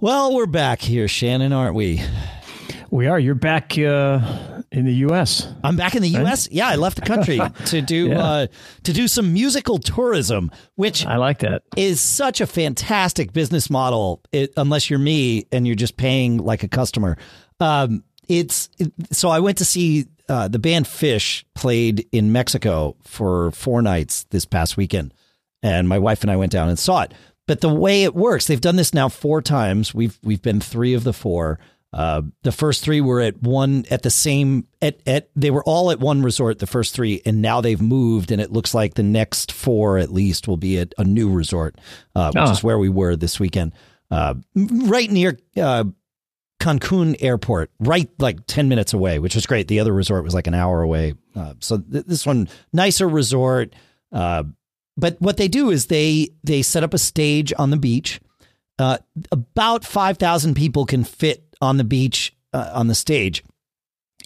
Well, we're back here, Shannon, aren't we? We are. You're back uh, in the U.S. I'm back in the U.S. Yeah, I left the country to do Yeah. uh, to do some musical tourism, which I like that. is such a fantastic business model. It, unless you're me and you're just paying like a customer. Um, it's it- so I went to see uh, the band Phish played in Mexico for four nights this past weekend, and my wife and I went down and saw it. But the way it works, they've done this now four times. We've we've been three of the four. Uh, the first three were at one at the same at at they were all at one resort. The first three, and now they've moved, and it looks like the next four at least will be at a new resort, uh, which Ah. is where we were this weekend, uh, right near uh, Cancun Airport, right like 10 minutes away, which was great. The other resort was like an hour away. Uh, so th- this one, nicer resort. But what they do is they they set up a stage on the beach. Uh, about 5,000 people can fit on the beach uh, on the stage.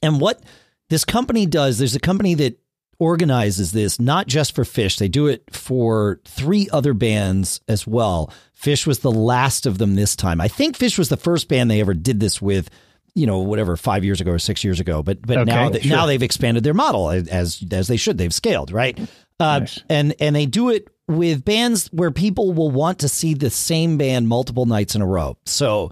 And what this company does, there's a company that organizes this not just for Phish. They do it for three other bands as well. Phish was the last of them this time. I think Phish was the first band they ever did this with, you know, whatever, five years ago or six years ago. But but Okay, now that sure. now they've expanded their model as as they should. They've scaled, right? Uh, Nice. And and they do it with bands where people will want to see the same band multiple nights in a row. So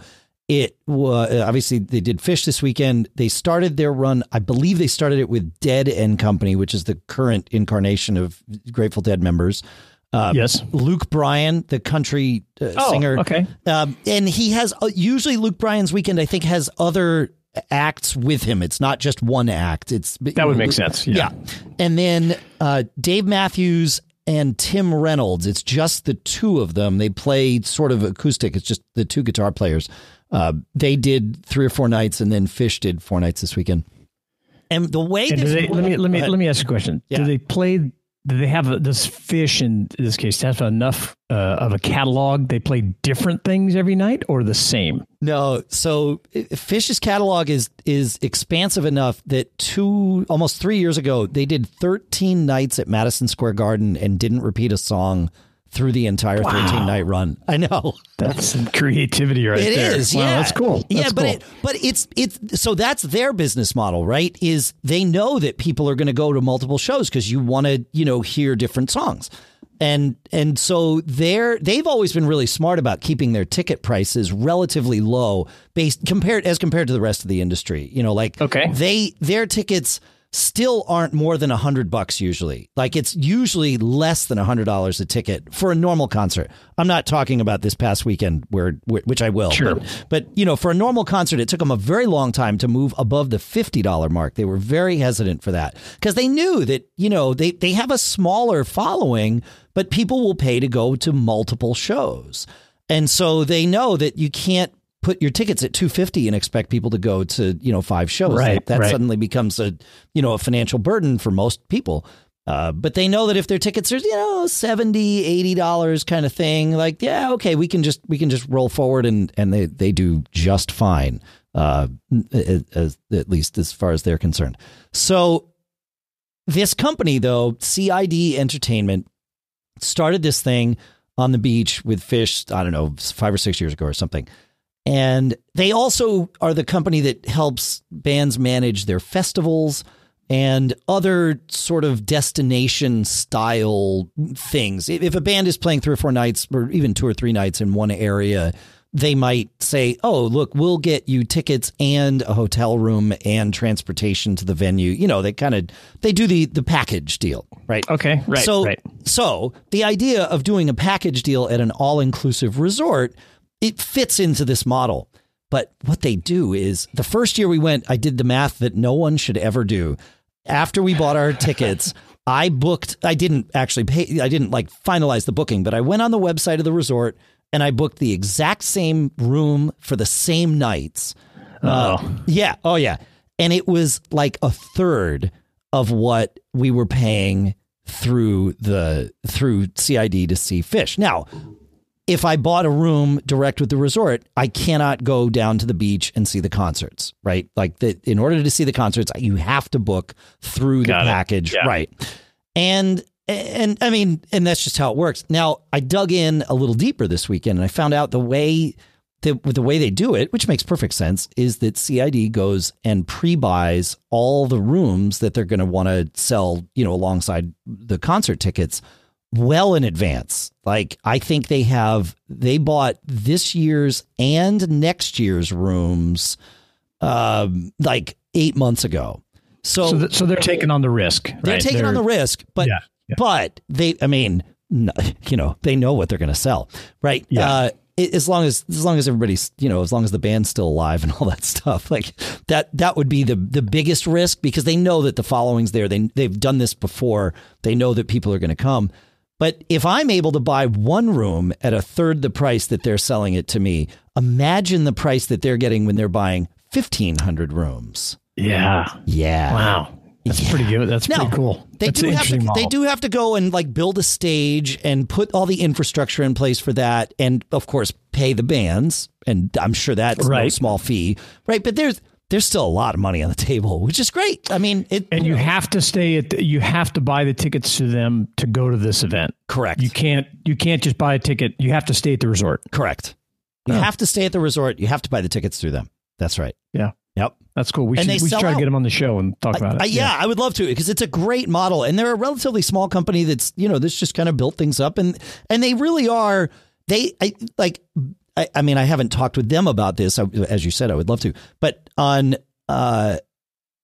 it was obviously they did Phish this weekend. They started their run. I believe they started it with Dead and Company, which is the current incarnation of Grateful Dead members. Uh, Yes. Luke Bryan, the country uh, Oh, singer. okay. Um, and he has uh, usually Luke Bryan's weekend. I think has other acts with him. It's not just one act. It's That would make sense. Yeah. and then uh, Dave Matthews and Tim Reynolds. It's just the two of them. They play sort of acoustic. It's just the two guitar players. Uh, they did three or four nights, and then Phish did four nights this weekend. And the way And this- they, let me let me let me ask you a question. Yeah. Do they play? Do they have this Phish in this case have enough uh, of a catalog? They play different things every night, or the same? No, so Phish's catalog is is expansive enough that two almost three years ago they did 13 nights at Madison Square Garden and didn't repeat a song through the entire 13 night run. I know. That's some creativity right It there. is, Wow, yeah, that's cool. yeah, That's but cool. it, but it's it's so that's their business model, right? Is they know that people are going to go to multiple shows because you want to you know hear different songs, and and so they're they've always been really smart about keeping their ticket prices relatively low based compared as compared to the rest of the industry. You know, like Okay. they their tickets still aren't more than a hundred bucks usually. Like it's usually less than a hundred dollars a ticket for a normal concert. I'm not talking about this past weekend where, which I will. Sure. But, but you know, for a normal concert, it took them a very long time to move above the fifty dollar mark. They were very hesitant for that because they knew that you know they they have a smaller following, but people will pay to go to multiple shows, and so they know that you can't put your tickets at 250 and expect people to go to you know five shows. Right, that, that right. suddenly becomes a you know a financial burden for most people. Uh, but they know that if their tickets are you know 70 80 dollars kind of thing like yeah okay we can just we can just roll forward and and they they do just fine uh at, at at least as far as they're concerned. So this company though cid entertainment started this thing on the beach with Phish i don't know five or six years ago or something and they also are the company that helps bands manage their festivals and other sort of destination style things. If a band is playing three or four nights or even two or three nights in one area, they might say, "Oh, look, we'll get you tickets and a hotel room and transportation to the venue." You know, they kind of they do the the package deal, right? Okay, right, So right. so the idea of doing a package deal at an all-inclusive resort, it fits into this model. But what they do is the first year we went, I did the math that no one should ever do. After we bought our tickets, I booked I didn't actually pay I didn't like finalize the booking, but I went on the website of the resort and I booked the exact same room for the same nights. Uh, yeah. Oh, yeah. And it was like a third of what we were paying through the through CID to see Phish. Now, if I bought a room direct with the resort, I cannot go down to the beach and see the concerts, right? Like the, in order to see the concerts, you have to book through the it. package, Yeah. right? And and I mean, and that's just how it works. Now, I dug in a little deeper this weekend and I found out the way the, the way they do it, which makes perfect sense, is that CID goes and pre-buys all the rooms that they're going to want to sell, you know, alongside the concert tickets well in advance. Like I think they have they bought this year's and next year's rooms um like 8 months ago. So So, th- so they're taking on the risk. they're right? taking on the risk, but Yeah, yeah. but they, I mean, you know, they know what they're going to sell, right? Yeah. Uh, as long as as long as everybody's you know as long as the band's still alive and all that stuff like that that would be the the biggest risk because they know that the following's there they they've done this before they know that people are going to come but if I'm able to buy one room at a third the price that they're selling it to me imagine the price that they're getting when they're buying 1500 rooms Yeah. yeah Wow. That's Yeah. pretty good. That's Now, pretty cool. They That's do have to. They do have to go and like build a stage and put all the infrastructure in place for that, and of course pay the bands. And I'm sure that's no small fee, right? But there's there's still a lot of money on the table, which is great. I mean, it And you have to stay at. The, you have to buy the tickets to them to go to this event. correct, You can't. You can't just buy a ticket. You have to stay at the resort. correct. You have to stay at the resort. You have to buy the tickets through them. That's right. Yeah. Yep. That's cool. We And should. We should try to get them on the show and talk about it. Uh, yeah, I would love to because it's a great model, and they're a relatively small company that's you know that's just kind of built things up, and and they really are. They I, like. I, I mean, I haven't talked with them about this, I- as you said. I would love to, but on uh,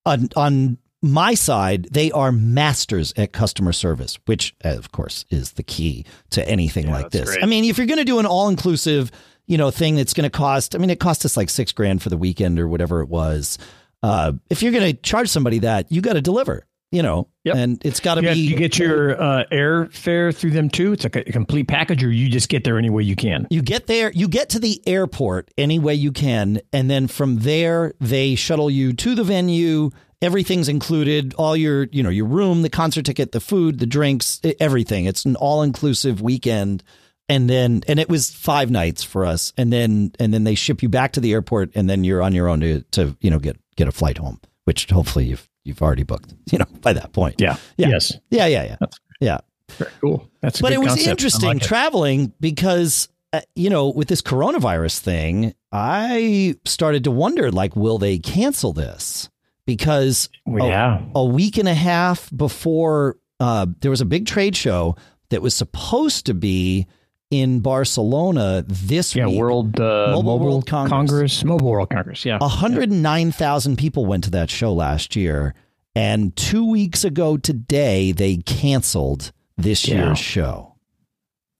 on on my side, they are masters at customer service, which of course is the key to anything like this. great. I mean, if you're going to do an all inclusive, you know, thing that's going to cost, I mean, it cost us like six grand for the weekend or whatever it was. Uh, if you're going to charge somebody that, you got to deliver, you know, Yep. and it's got to be. you get your uh, air fare through them too. It's like a complete package, or you just get there any way you can. you get there, you get to the airport any way you can, and then from there they shuttle you to the venue. Everything's included, all your, you know, your room, the concert ticket, the food, the drinks, everything. It's an all-inclusive weekend. And then and it was 5 nights for us. And then and then they ship you back to the airport and then you're on your own to to, you know, get get a flight home, which hopefully you've you've already booked, you know, by that point. Yeah. Yeah. Yes. Yeah, yeah, yeah. That's- Yeah. Very cool. That's. A But it was concept. Interesting like it. traveling because uh, you know, with this coronavirus thing, I started to wonder like will they cancel this? Because Well, a- yeah. a week and a half before uh, there was a big trade show that was supposed to be in Barcelona this Yeah. week. World uh, Mobile Mobile, World Congress. Mobile World Congress. Yeah. 109,000 people went to that show last year. And two weeks ago today, they canceled this Yeah. year's show.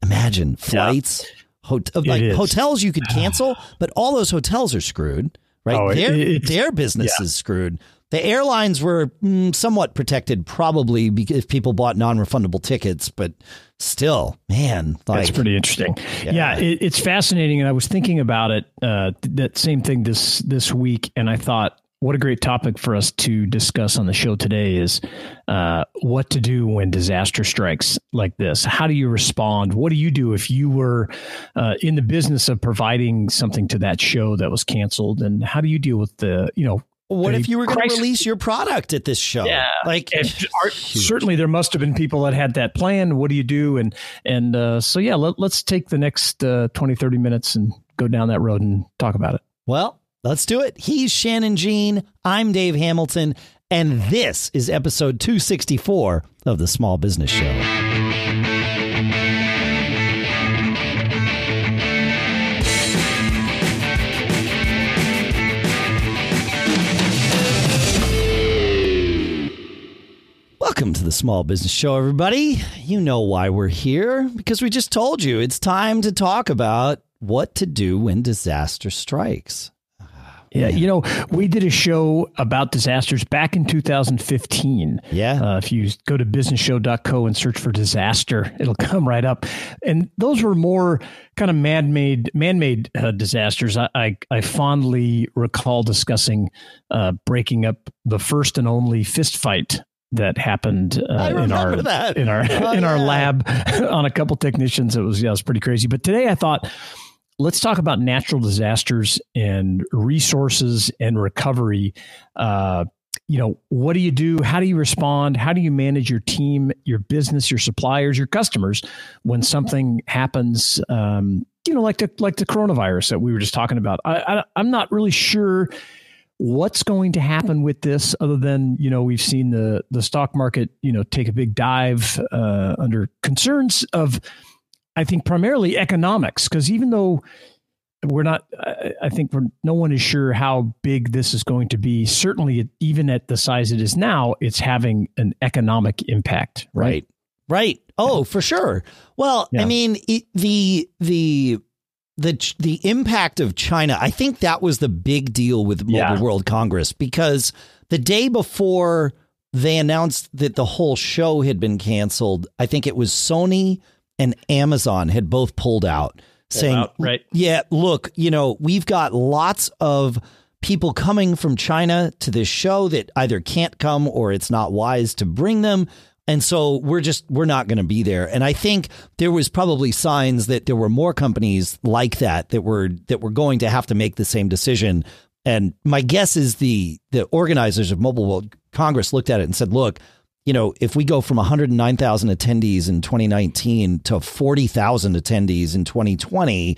Imagine flights, hot- like hotels you could cancel, but all those hotels are screwed, right? Oh, their, it's- their business is screwed. The airlines were mm, somewhat protected, probably if people bought non-refundable tickets, but still, man, like That's pretty interesting. Yeah, it, it's fascinating, and I was thinking about it uh, th- that same thing this this week, and I thought, what a great topic for us to discuss on the show today is uh, what to do when disaster strikes like this. How do you respond? What do you do if you were uh, in the business of providing something to that show that was canceled, and how do you deal with the you know what if you were going to release your product at this show? Yeah. like are- certainly there must have been people that had that plan what do you do and and uh, so yeah let, let's take the next uh, 20 30 minutes and go down that road and talk about it Well, let's do it. He's Shannon Jean. I'm Dave Hamilton. And this is episode 264 of the Small Business Show. Welcome to the Small Business Show, everybody. You know why we're here because we just told you it's time to talk about what to do when disaster strikes. yeah you know we did a show about disasters back in 2015 Yeah. uh, if you go to businessshow.co and search for disaster it'll come right up and those were more kind of man-made man-made uh, disasters I, I, I fondly recall discussing uh, breaking up the first and only fist fight that happened uh, in our that. in our Oh, in our lab on a couple technicians. It was yeah, it was pretty crazy. But today I thought let's talk about natural disasters and resources and recovery. Uh, you know, what do you do? How do you respond? How do you manage your team, your business, your suppliers, your customers when something happens? Um, you know, like the like the coronavirus that we were just talking about. I, I I'm not really sure what's going to happen with this other than you know we've seen the the stock market you know take a big dive uh, under concerns of i think primarily economics because even though we're not i think we're, no one is sure how big this is going to be certainly even at the size it is now it's having an economic impact right? Right, right. oh for sure. Well yeah. i mean it, the the the the impact of China, I think that was the big deal with Mobile yeah. World Congress because the day before they announced that the whole show had been canceled, I think it was Sony and Amazon had both pulled out, saying, out, "Right, yeah, look, you know, we've got lots of." People coming from China to this show that either can't come or it's not wise to bring them. And so we're just we're not going to be there. And I think there was probably signs that there were more companies like that that were that were going to have to make the same decision. And my guess is the the organizers of Mobile World Congress looked at it and said, "Look, you know, if we go from 109,000 attendees in 2019 to 40,000 attendees in 2020,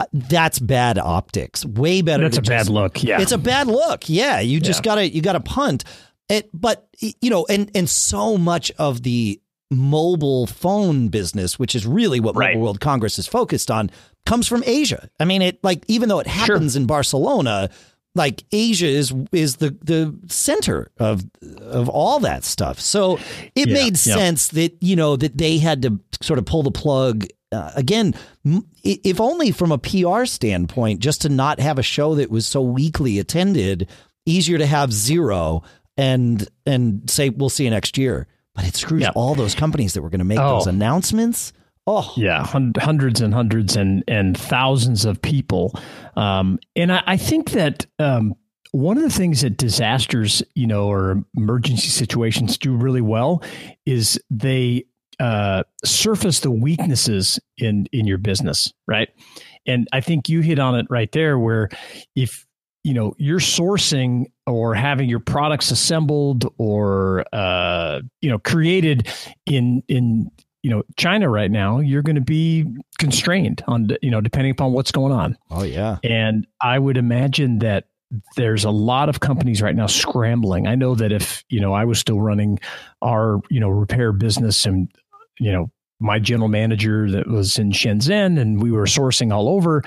uh, that's bad optics. Way better. That's a just, bad look. Yeah, it's a bad look. Yeah, you just yeah. gotta you gotta punt. It, but you know, and and so much of the mobile phone business, which is really what right. Mobile World Congress is focused on, comes from Asia. I mean, it like even though it happens sure. in Barcelona, like Asia is is the the center of of all that stuff. So it yeah, made sense that you know that they had to sort of pull the plug uh, again, if only from a PR standpoint, just to not have a show that was so weakly attended. Easier to have zero and and say we'll see you next year. But it screws yep. all those companies that were going to make oh. those announcements. Oh, yeah, hundreds and hundreds and and thousands of people. Um, and I, I think that um, one of the things that disasters, you know, or emergency situations do really well is they uh, surface the weaknesses in in your business, right? And I think you hit on it right there, where if you know you're sourcing or having your products assembled or uh, you know created in in you know China right now, you're going to be constrained on you know depending upon what's going on. Oh yeah, and I would imagine that there's a lot of companies right now scrambling. I know that if you know I was still running our you know repair business and you know my general manager that was in Shenzhen and we were sourcing all over,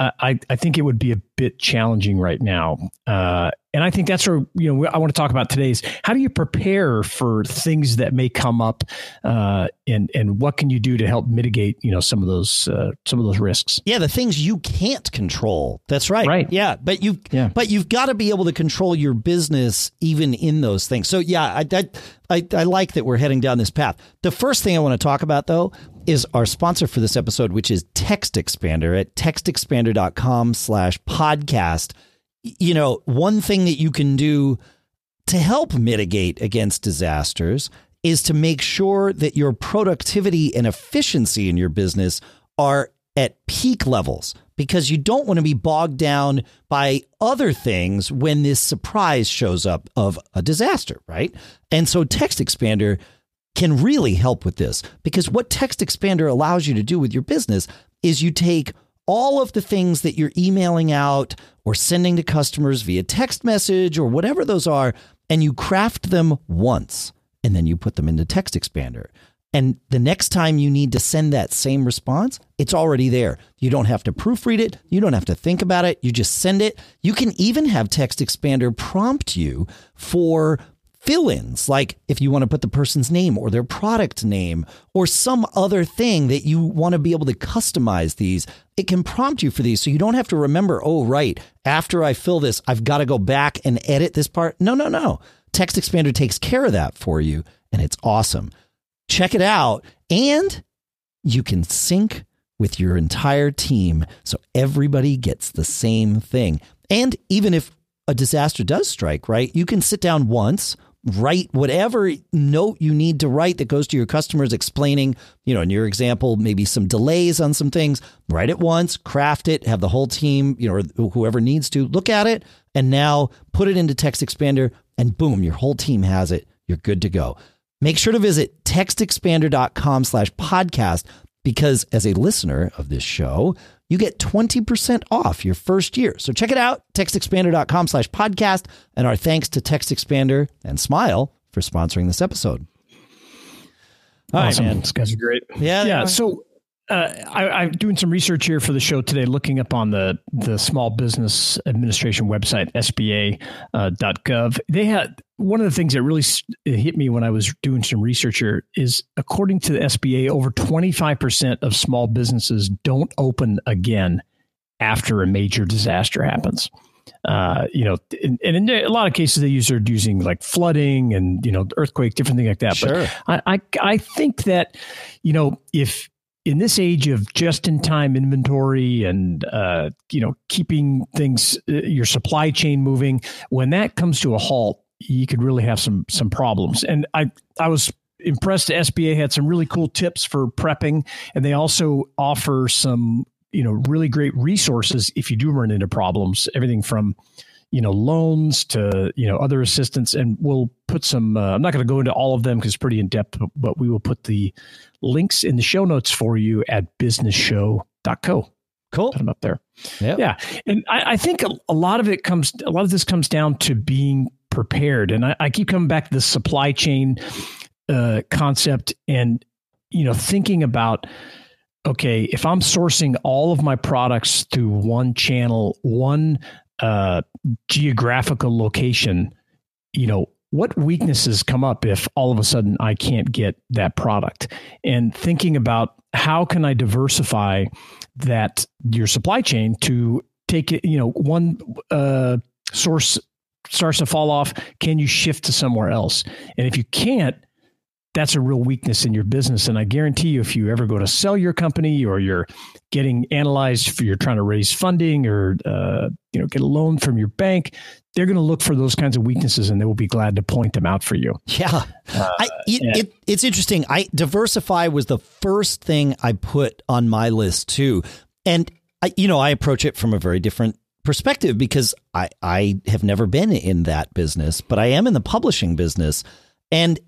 I, I think it would be a bit challenging right now. Uh, and I think that's where, you know, I want to talk about today is how do you prepare for things that may come up uh, and, and what can you do to help mitigate, you know, some of those, uh, some of those risks? Yeah. The things you can't control. That's right. Right. Yeah. But you, yeah. but you've got to be able to control your business even in those things. So yeah, I, I, I, I like that we're heading down this path. The first thing I want to talk about though is our sponsor for this episode, which is Text Expander at textexpander.com slash podcast. You know, one thing that you can do to help mitigate against disasters is to make sure that your productivity and efficiency in your business are at peak levels because you don't want to be bogged down by other things when this surprise shows up of a disaster, right? And so Text Expander can really help with this because what Text Expander allows you to do with your business is you take all of the things that you're emailing out or sending to customers via text message or whatever those are, and you craft them once and then you put them into Text Expander. And the next time you need to send that same response, it's already there. You don't have to proofread it. You don't have to think about it. You just send it. You can even have Text Expander prompt you for fill ins, like if you want to put the person's name or their product name or some other thing that you want to be able to customize these, it can prompt you for these. So you don't have to remember, oh, right, after I fill this, I've got to go back and edit this part. No, no, no. Text Expander takes care of that for you, and it's awesome. Check it out. And you can sync with your entire team so everybody gets the same thing. And even if a disaster does strike, right, you can sit down once write whatever note you need to write that goes to your customers explaining, you know, in your example, maybe some delays on some things. Write it once, craft it, have the whole team, you know, whoever needs to look at it, and now put it into Text Expander, and boom, your whole team has it. You're good to go. Make sure to visit textexpander.com slash podcast because as a listener of this show, you get 20% off your first year. So check it out, textexpander.com slash podcast. And our thanks to TextExpander and Smile for sponsoring this episode. All awesome. Right, man. These guys are great. Yeah. Yeah. So uh, I, am doing some research here for the show today, looking up on the the Small Business Administration website, SBA.gov. Uh, they had one of the things that really hit me when I was doing some research here is, according to the SBA, over 25 percent of small businesses don't open again after a major disaster happens. Uh, you know, and, and, in a lot of cases they use are using like flooding and you know earthquake, different thing like that. Sure. But I, I I think that you know if in this age of just-in-time inventory and uh, you know keeping things uh, your supply chain moving, when that comes to a halt, you could really have some some problems. And I I was impressed. The SBA had some really cool tips for prepping, and they also offer some you know really great resources if you do run into problems. Everything from you know loans to you know other assistance and we'll put some uh, i'm not going to go into all of them because it's pretty in depth but we will put the links in the show notes for you at businessshow.co cool. Put them up there. Yep. yeah. And I, I think a, a, lot of it comes a lot of this comes down to being prepared. And i, I keep coming back to the supply chain uh, concept and you know thinking about okay if i'm sourcing all of my products through one channel one uh, geographical location, you know, what weaknesses come up if all of a sudden I can't get that product? And thinking about how can I diversify that your supply chain to take it, you know, one uh, source starts to fall off, can you shift to somewhere else? And if you can't, that's a real weakness in your business. And I guarantee you, if you ever go to sell your company or you're getting analyzed for you're trying to raise funding or uh, you know get a loan from your bank, they're going to look for those kinds of weaknesses and they will be glad to point them out for you. Yeah, uh, I, it, it, it's interesting. I diversify was the first thing I put on my list too, and I, you know I approach it from a very different perspective because I I have never been in that business, but I am in the publishing business, and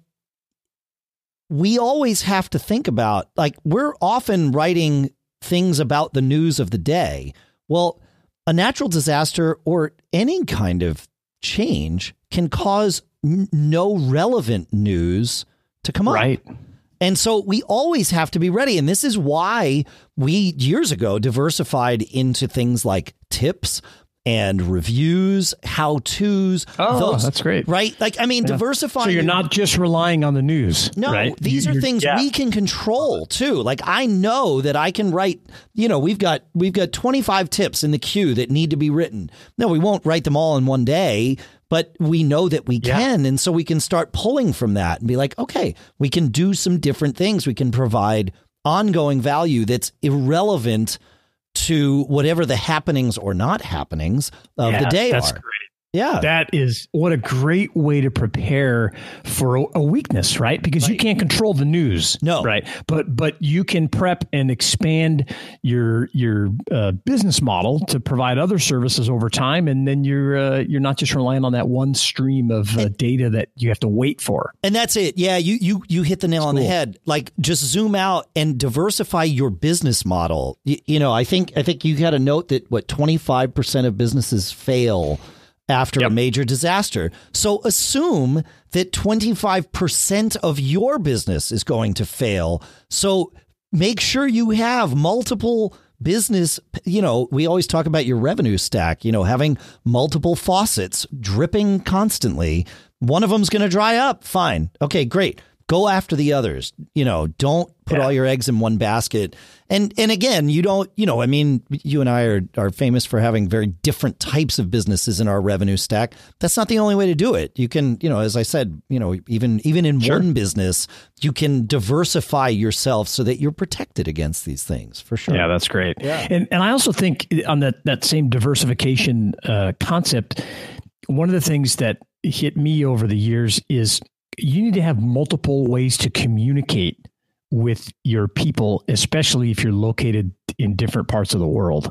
we always have to think about like we're often writing things about the news of the day. Well, a natural disaster or any kind of change can cause n- no relevant news to come up. Right. And so we always have to be ready. And this is why we years ago diversified into things like tips, and reviews, how to's. Oh, those, that's great. Right? Like, I mean, yeah. diversifying. So you're not just relying on the news. No, right? these you, are things yeah. we can control too. Like, I know that I can write, you know, we've got, we've got 25 tips in the queue that need to be written. No, we won't write them all in one day, but we know that we can. Yeah. And so we can start pulling from that and be like, okay, we can do some different things. We can provide ongoing value that's irrelevant to whatever the happenings or not happenings of yeah, the day are. Great. Yeah. That is what a great way to prepare for a, a weakness, right? Because right. you can't control the news. No. Right. But but you can prep and expand your your uh, business model to provide other services over time and then you're uh, you're not just relying on that one stream of uh, data that you have to wait for. And that's it. Yeah, you you you hit the nail that's on cool. the head. Like just zoom out and diversify your business model. You, you know, I think I think you had a note that what 25% of businesses fail after yep. a major disaster. So assume that 25% of your business is going to fail. So make sure you have multiple business, you know, we always talk about your revenue stack, you know, having multiple faucets dripping constantly. One of them's going to dry up. Fine. Okay, great go after the others. You know, don't put yeah. all your eggs in one basket. And and again, you don't, you know, I mean, you and I are are famous for having very different types of businesses in our revenue stack. That's not the only way to do it. You can, you know, as I said, you know, even even in sure. one business, you can diversify yourself so that you're protected against these things for sure. Yeah, that's great. Yeah. And and I also think on that that same diversification uh, concept, one of the things that hit me over the years is you need to have multiple ways to communicate with your people, especially if you're located in different parts of the world.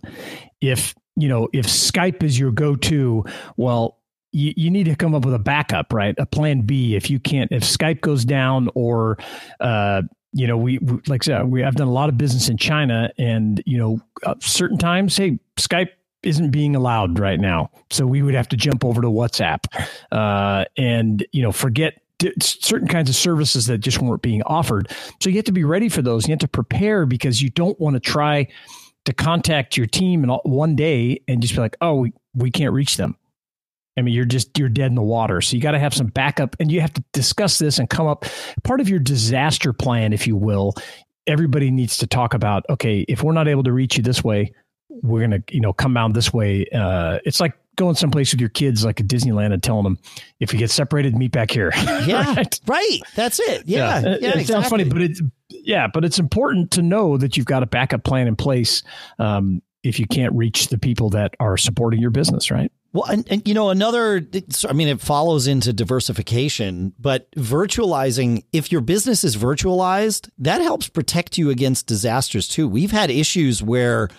If you know if Skype is your go-to, well, you, you need to come up with a backup, right? A plan B if you can't if Skype goes down or uh, you know, we, we like I said, we have done a lot of business in China, and you know, uh, certain times, hey, Skype isn't being allowed right now, so we would have to jump over to WhatsApp, uh, and you know, forget certain kinds of services that just weren't being offered. So you have to be ready for those. You have to prepare because you don't want to try to contact your team in one day and just be like, oh, we, we can't reach them. I mean, you're just you're dead in the water. So you got to have some backup, and you have to discuss this and come up part of your disaster plan, if you will. Everybody needs to talk about okay, if we're not able to reach you this way, we're gonna you know come down this way. Uh, it's like going someplace with your kids, like at Disneyland, and telling them if you get separated, meet back here. Yeah, right? right. That's it. Yeah, yeah. yeah it, exactly. sounds funny, but it's yeah, but it's important to know that you've got a backup plan in place. Um, if you can't reach the people that are supporting your business, right? Well, and, and, you know, another, I mean, it follows into diversification, but virtualizing, if your business is virtualized, that helps protect you against disasters too. We've had issues where,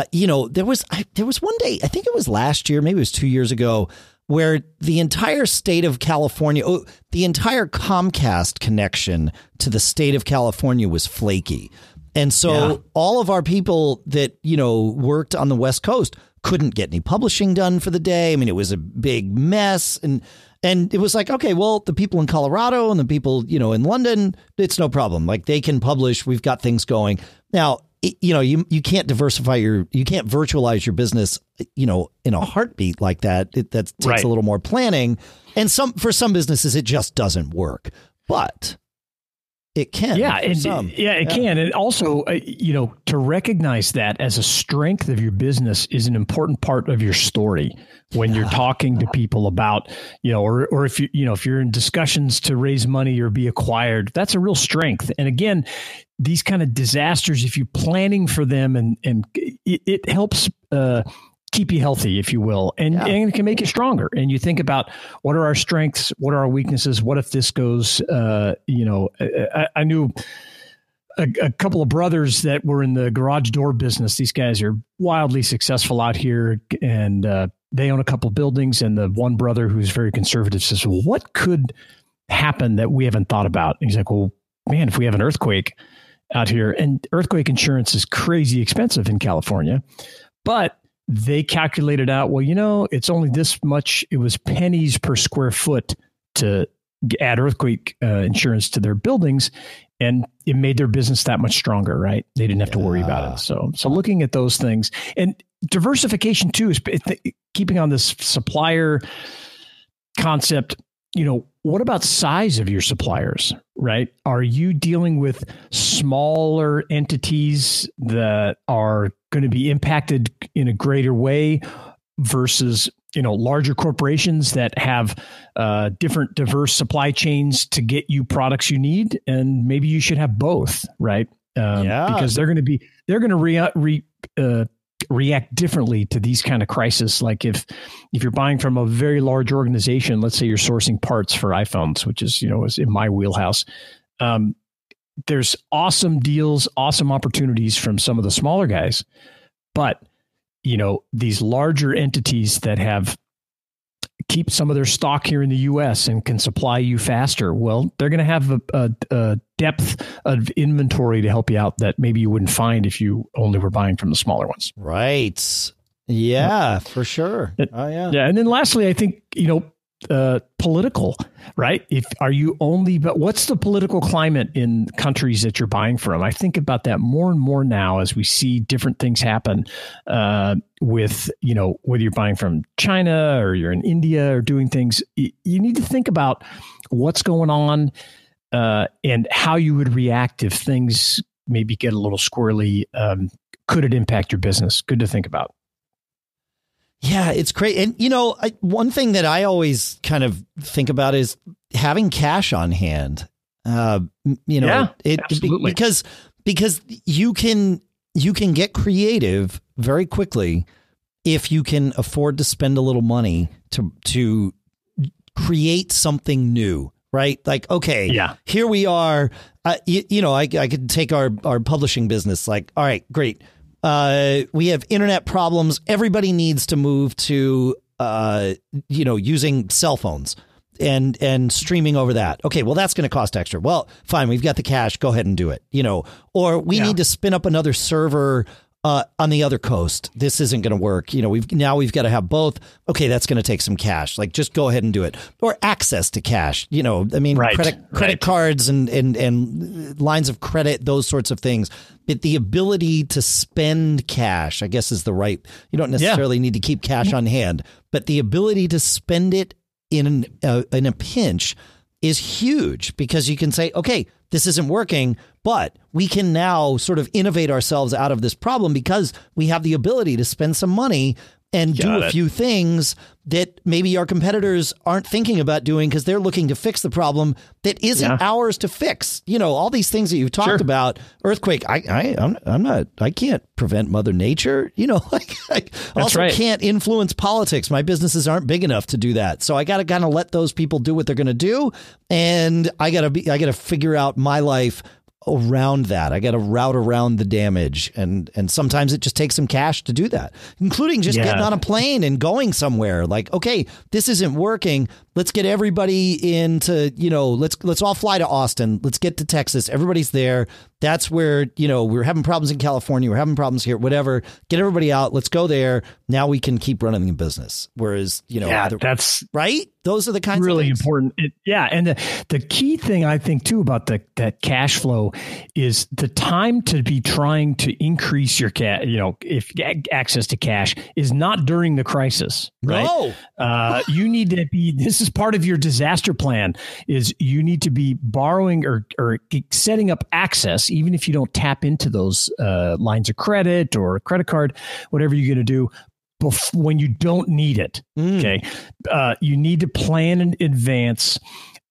uh, you know, there was, I, there was one day, I think it was last year, maybe it was two years ago, where the entire state of California, oh, the entire Comcast connection to the state of California was flaky. And so yeah. all of our people that, you know, worked on the West Coast couldn't get any publishing done for the day. I mean, it was a big mess. And and it was like, okay, well, the people in Colorado and the people, you know, in London, it's no problem. Like they can publish. We've got things going. Now, it, you know, you you can't diversify your, you can't virtualize your business, you know, in a heartbeat like that. It, that takes right. a little more planning. And some for some businesses, it just doesn't work. But it can. Yeah, and, yeah, it yeah. can. And also, uh, you know, to recognize that as a strength of your business is an important part of your story when you're talking to people about, you know, or or if you you know if you're in discussions to raise money or be acquired, that's a real strength. And again, these kind of disasters, if you're planning for them, and and it, it helps. Uh, keep you healthy, if you will, and, yeah. and it can make you stronger. And you think about what are our strengths, what are our weaknesses, what if this goes, uh, you know, I, I knew a, a, couple of brothers that were in the garage door business. These guys are wildly successful out here, and uh, they own a couple buildings. And the one brother who's very conservative says, "Well, what could happen that we haven't thought about?" And he's like, "Well, man, if we have an earthquake." Out here, and earthquake insurance is crazy expensive in California, but they calculated out, well, you know, it's only this much, it was pennies per square foot to add earthquake uh, insurance to their buildings and it made their business that much stronger right they didn't have yeah. to worry about it so so looking at those things and diversification too is keeping on this supplier concept you know what about size of your suppliers right? Are you dealing with smaller entities that are going to be impacted in a greater way versus you know larger corporations that have uh, different diverse supply chains to get you products you need? And maybe you should have both right? Um, yeah. because they're going to be they're going to re, re uh, react differently to these kind of crises like if if you're buying from a very large organization let's say you're sourcing parts for iphones which is you know is in my wheelhouse um, there's awesome deals awesome opportunities from some of the smaller guys. But you know these larger entities that have keep some of their stock here in the U.S. and can supply you faster, well, they're going to have a, a, a, depth of inventory to help you out that maybe you wouldn't find if you only were buying from the smaller ones. Right. Yeah, for sure. Oh yeah. Yeah, and then lastly, I think you know uh, political, right? If are you only, but what's the political climate in countries that you're buying from? I think about that more and more now as we see different things happen uh, with, you know, whether you're buying from China or you're in India or doing things. You, you need to think about what's going on uh, and how you would react if things maybe get a little squirrely. Um, could it impact your business? Good to think about. Yeah, it's great. And, you know, I, one thing that I always kind of think about is having cash on hand. Uh, you know, yeah, it, because, because you can, you can get creative very quickly if you can afford to spend a little money to, to create something new right? Like, okay, yeah, here we are. Uh, you, you, know, I, I could take our, our publishing business. Like, all right, great. Uh, we have internet problems. Everybody needs to move to, uh, you know, using cell phones. and and streaming over that. Okay, well that's going to cost extra. Well, fine, we've got the cash. Go ahead and do it. You know, or we yeah. need to spin up another server uh, on the other coast. This isn't going to work. You know, we've now we've got to have both. Okay, that's going to take some cash. Like, just go ahead and do it, or access to cash. You know, I mean, right, credit credit right. cards and and and lines of credit, those sorts of things. But the ability to spend cash, I guess, is the right. You don't necessarily yeah. need to keep cash on hand, but the ability to spend it in uh, in a pinch is huge because you can say, okay, this isn't working, but we can now sort of innovate ourselves out of this problem because we have the ability to spend some money and Got do a it. few things that maybe our competitors aren't thinking about doing because they're looking to fix the problem that isn't yeah. ours to fix. You know, all these things that you've talked sure. about, earthquake. I, I, I'm, I'm not. I can't prevent Mother Nature. You know, like I also right. can't influence politics. My businesses aren't big enough to do that. So I got to kind of let those people do what they're going to do, and I got to be. I got to figure out my life around that. I got to route around the damage, and and sometimes it just takes some cash to do that, including just yeah. getting on a plane and going somewhere. Like, okay, this isn't working. Let's get everybody into you know. Let's let's all fly to Austin. Let's get to Texas. Everybody's there. That's where you know we're having problems in California. We're having problems here. Whatever. Get everybody out. Let's go there. Now we can keep running the business. Whereas you know, yeah, that's right. Those are the kinds really important. It, yeah, and the, the key thing I think too about the that cash flow is the time to be trying to increase your cash. You know, if access to cash is not during the crisis, right? No. Uh, you need to be. This is part of your disaster plan. Is you need to be borrowing or or setting up access, even if you don't tap into those uh, lines of credit or a credit card, whatever you're going to do bef- when you don't need it. Mm. Okay. Uh, you need to plan in advance.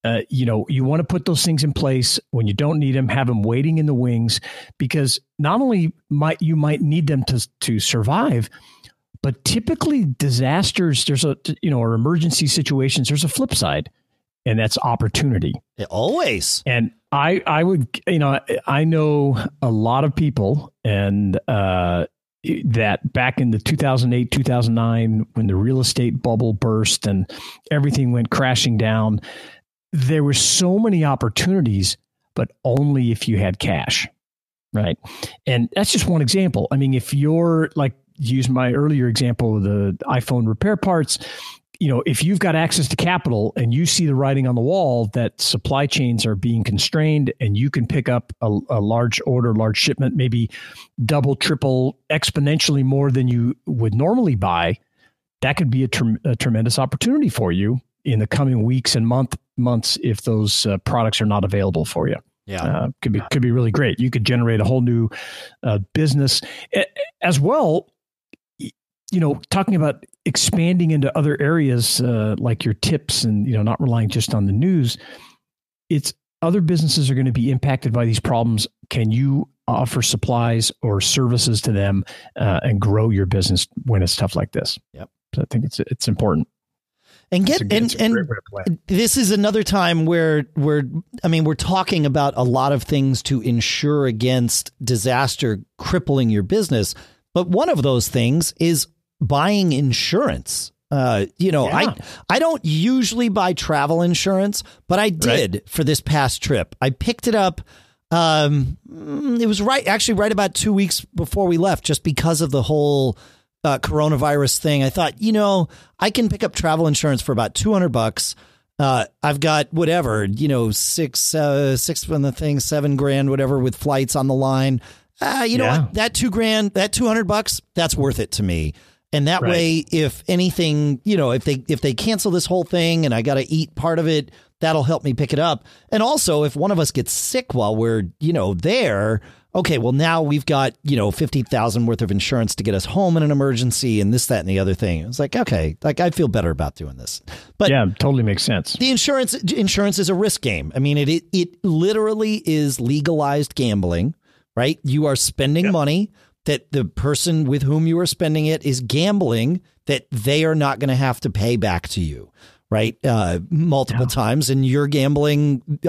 Uh, you know, you want to put those things in place when you don't need them, have them waiting in the wings, because not only might you might need them to to survive, but typically disasters, there's a you know, or emergency situations, there's a flip side, and that's opportunity. always. And I I would you know I know a lot of people, and uh, that back in the 2008 2009 when the real estate bubble burst and everything went crashing down there were so many opportunities but only if you had cash right? And that's just one example. I mean if you're like use my earlier example of the iphone repair parts you know, if you've got access to capital and you see the writing on the wall that supply chains are being constrained and you can pick up a, a large order, large shipment, maybe double, triple, exponentially more than you would normally buy, that could be a, a tremendous opportunity for you in the coming weeks and month months if those uh, products are not available for you. Yeah, uh, could be could be really great. You could generate a whole new uh, business as well you know, talking about expanding into other areas uh, like your tips and you know not relying just on the news, it's other businesses are going to be impacted by these problems. Can you offer supplies or services to them uh, and grow your business when it's tough like this? Yep. So I think it's it's important. And get a, and and this is another time where we're I mean we're talking about a lot of things to insure against disaster crippling your business, but one of those things is buying insurance. Uh, you know, yeah. I I don't usually buy travel insurance, but I did right. for this past trip. I picked it up. Um, it was right actually right about two weeks before we left, just because of the whole uh, coronavirus thing. I thought, you know, I can pick up travel insurance for about two hundred bucks. Uh, I've got whatever, you know, six, uh, six from the thing, seven grand, whatever, with flights on the line. Uh, you know what? That two grand, that two hundred bucks, that's worth it to me. And that right. way, if anything, you know, if they if they cancel this whole thing and I got to eat part of it, that'll help me pick it up. And also, if one of us gets sick while we're you know there, okay, well now we've got you know fifty thousand worth of insurance to get us home in an emergency and this, that, and the other thing. It's like okay, like I feel better about doing this. But yeah, totally makes sense. The insurance insurance is a risk game. I mean, it it, it literally is legalized gambling. Right, you are spending yep. money that the person with whom you are spending it is gambling that they are not going to have to pay back to you right? Uh, multiple yeah. times and you're gambling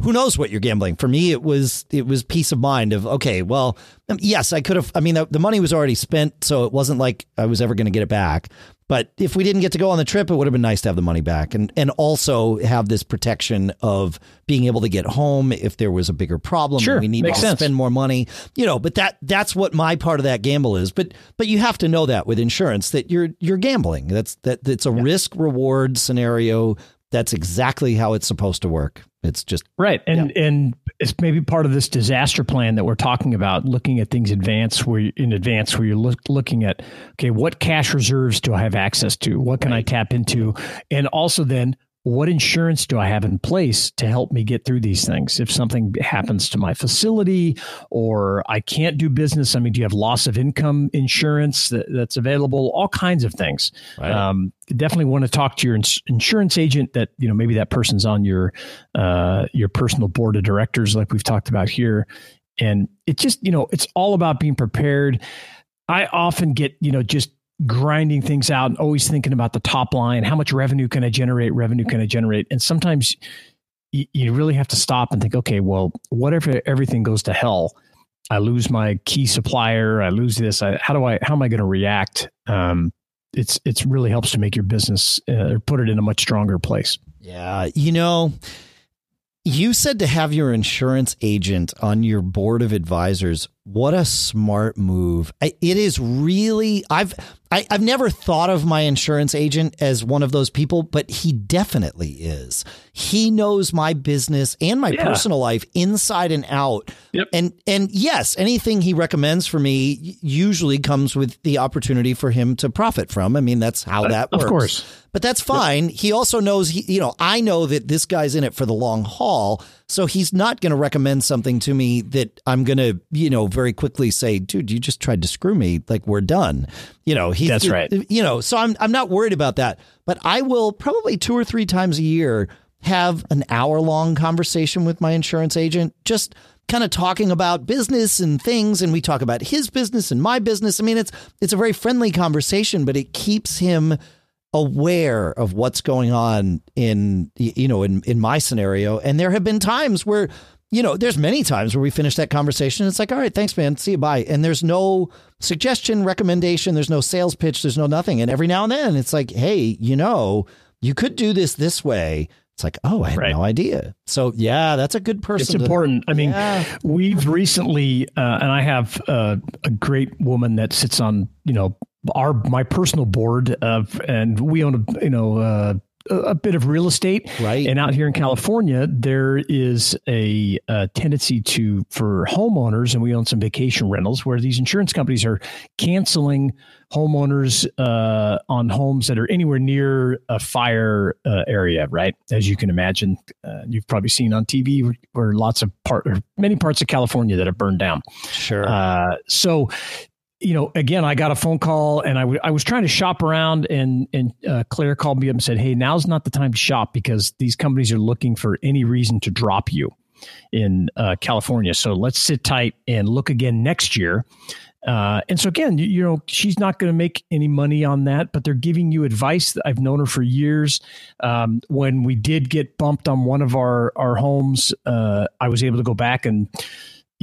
who knows what you're gambling. For me it was it was peace of mind of okay well um, yes i could have i mean the, the money was already spent so it wasn't like i was ever going to get it back But if we didn't get to go on the trip, it would have been nice to have the money back and, and also have this protection of being able to get home if there was a bigger problem. Sure, we need to sense. spend more money. You know, but that that's what my part of that gamble is. But but you have to know that with insurance that you're you're gambling. That's that it's a yeah. risk reward scenario. That's exactly how it's supposed to work. It's just right, and yeah. and it's maybe part of this disaster plan that we're talking about, looking at things advance where you, in advance where you're look, looking at okay, what cash reserves do I have access to? What can right. I tap into? And also then what insurance do I have in place to help me get through these things? If something happens to my facility or I can't do business, I mean, do you have loss of income insurance that, that's available? All kinds of things. Right. Um, definitely want to talk to your ins- insurance agent. That you know maybe that person's on your uh, your personal board of directors, like we've talked about here. And it just you know it's all about being prepared. I often get you know just grinding things out and always thinking about the top line. How much revenue can i generate? Revenue can i generate? And sometimes you, really have to stop and think okay well what if everything goes to hell? I lose my key supplier i lose this I, how do i how am i going to react? Um, it's it's really helps to make your business uh, or put it in a much stronger place. Yeah you know you said to have your insurance agent on your board of advisors. What a smart move. It is really I've I, have never thought of my insurance agent as one of those people, but he definitely is. He knows my business and my yeah. personal life inside and out. Yep. And and yes, anything he recommends for me usually comes with the opportunity for him to profit from. I mean, that's how uh, that works. Of course but that's fine. He also knows, he, you know, I know that this guy's in it for the long haul. So he's not going to recommend something to me that I'm going to, you know, very quickly say, dude, you just tried to screw me. Like we're done. You know, he's, that's right. You know, so I'm, I'm not worried about that, but I will probably two or three times a year have an hour long conversation with my insurance agent. Just, kind of talking about business and things and we talk about his business and my business. I mean it's it's a very friendly conversation but it keeps him aware of what's going on in you know in in my scenario and there have been times where you know there's many times where we finish that conversation it's like all right thanks man see you bye and there's no suggestion recommendation there's no sales pitch there's no nothing and every now and then it's like hey you know you could do this this way it's like, oh, I had right. no idea. So yeah, that's a good person. It's to, important. I mean, yeah. we've recently, uh, and I have uh, a great woman that sits on, you know, our my personal board of, and we own a you know uh, a bit of real estate, right? And out here in California, there is a, a, tendency to for homeowners, and we own some vacation rentals where these insurance companies are canceling homeowners uh, on homes that are anywhere near a fire uh, area, right? As you can imagine, uh, you've probably seen on TV where, lots of part, or many parts of California that have burned down. Sure. Uh, so you know, again, I got a phone call and I, w- I was trying to shop around and, and uh, Claire called me up and said, Hey, now's not the time to shop because these companies are looking for any reason to drop you in uh, California. So let's sit tight and look again next year. Uh, and so again, you, you know, she's not going to make any money on that, but they're giving you advice. I've known her for years. Um, when we did get bumped on one of our our homes, uh, I was able to go back and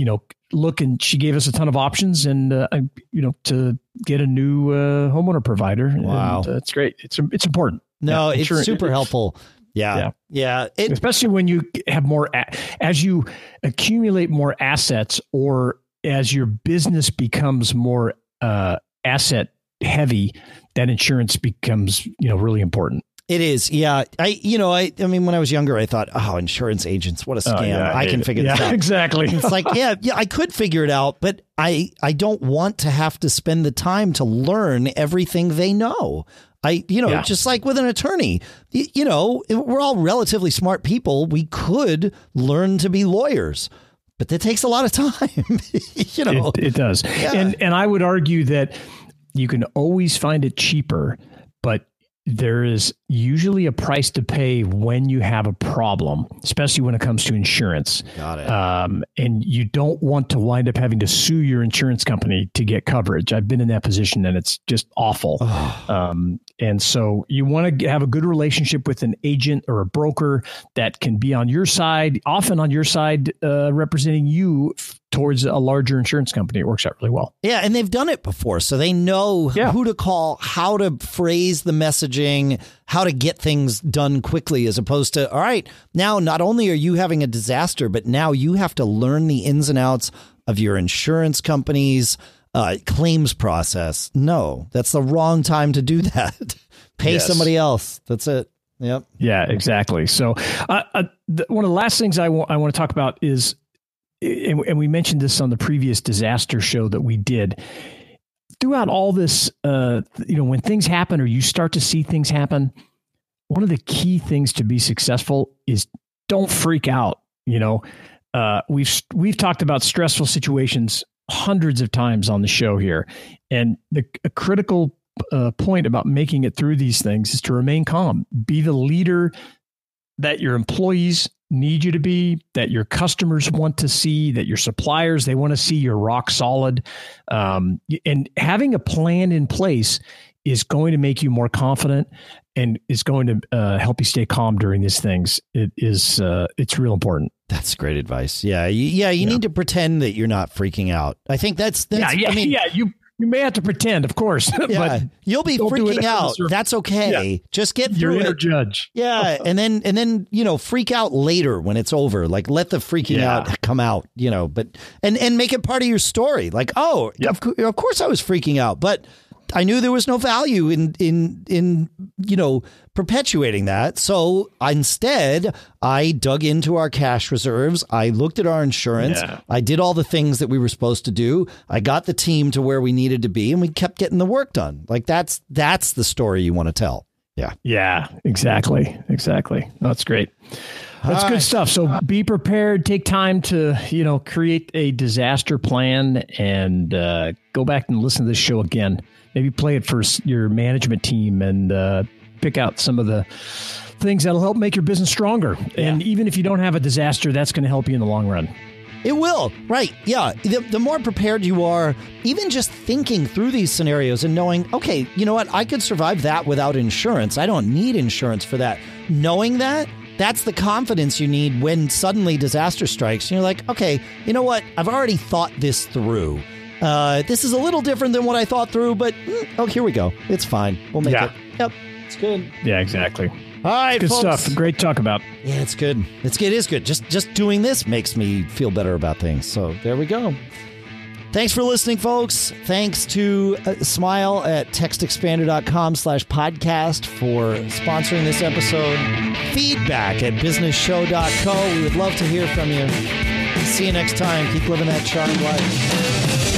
you know look and she gave us a ton of options and uh, you know to get a new uh, homeowner provider. Wow. and, uh, it's great. It's it's important. No yeah, it's sure super it, helpful. Yeah. Yeah, yeah. It, especially when you have more as you accumulate more assets or as your business becomes more uh, asset heavy that insurance becomes you know really important it is, yeah. I, you know, I, I mean, when I was younger, I thought, oh, insurance agents, what a oh, scam! Oh, yeah, I can figure yeah, this out. Exactly. it's like, yeah, yeah, I could figure it out, but I, I don't want to have to spend the time to learn everything they know. I, you know, yeah. just like with an attorney, you, you know, we're all relatively smart people. We could learn to be lawyers but that takes a lot of time. you know, it, it does. Yeah. And and I would argue that you can always find it cheaper, but there is usually a price to pay when you have a problem, especially when it comes to insurance. Got it. Um, and you don't want to wind up having to sue your insurance company to get coverage. I've been in that position and it's just awful. um, and so you want to have a good relationship with an agent or a broker that can be on your side, often on your side, uh, representing you towards a larger insurance company. It works out really well. Yeah, and they've done it before, so they know yeah. who to call, how to phrase the messaging, how to get things done quickly, as opposed to, all right, now not only are you having a disaster, but now you have to learn the ins and outs of your insurance company's uh, claims process. No, that's the wrong time to do that. Pay yes. somebody else. That's it. Yep. Yeah, exactly. So, uh, uh, the, one of the last things I, w- I want to talk about is and, and we mentioned this on the previous disaster show that we did throughout all this, uh, you know, when things happen or you start to see things happen, one of the key things to be successful is don't freak out. You know, uh, we've we've talked about stressful situations hundreds of times on the show here, and the critical uh, point about making it through these things is to remain calm, be the leader that your employees need you to be, that your customers want to see, that your suppliers they want to see you're rock solid, um, and having a plan in place is going to make you more confident and is going to uh, help you stay calm during these things. It is uh, it's real important. That's great advice. Yeah, you, yeah, you yeah. need to pretend that you're not freaking out. I think that's that's. Yeah, yeah, I mean, yeah. You you may have to pretend, of course. Yeah, but you'll be freaking out. That's okay. Yeah. Just get through Your it. judge. Yeah, and then and then you know freak out later when it's over. Like let the freaking yeah. out come out. You know, but and and make it part of your story. Like oh, yep. of, of course I was freaking out, but I knew there was no value in in in you know perpetuating that. So instead, I dug into our cash reserves. I looked at our insurance. Yeah. I did all the things that we were supposed to do. I got the team to where we needed to be, and we kept getting the work done. Like that's that's the story you want to tell. Yeah. Yeah. Exactly. Exactly. That's great. That's good stuff. So be prepared. Take time to you know create a disaster plan and uh, go back and listen to this show again maybe play it for your management team and uh, pick out some of the things that'll help make your business stronger. Yeah. And even if you don't have a disaster, that's going to help you in the long run. It will, right? Yeah. The, the more prepared you are, even just thinking through these scenarios and knowing, okay, you know what? I could survive that without insurance. I don't need insurance for that. Knowing that, that's the confidence you need when suddenly disaster strikes. And you're like, okay, you know what? I've already thought this through. Uh, this is a little different than what I thought through, but mm, oh, here we go. It's fine. We'll make yeah. it. Yep, it's good. Yeah, exactly. All right, good folks. stuff. Great talk about. Yeah, it's good. It's good. It is good. Just just doing this makes me feel better about things. So there we go. Thanks for listening, folks. Thanks to uh, Smile at textexpander.com slash podcast for sponsoring this episode. Feedback at businessshow.co. We would love to hear from you. See you next time. Keep living that charmed life.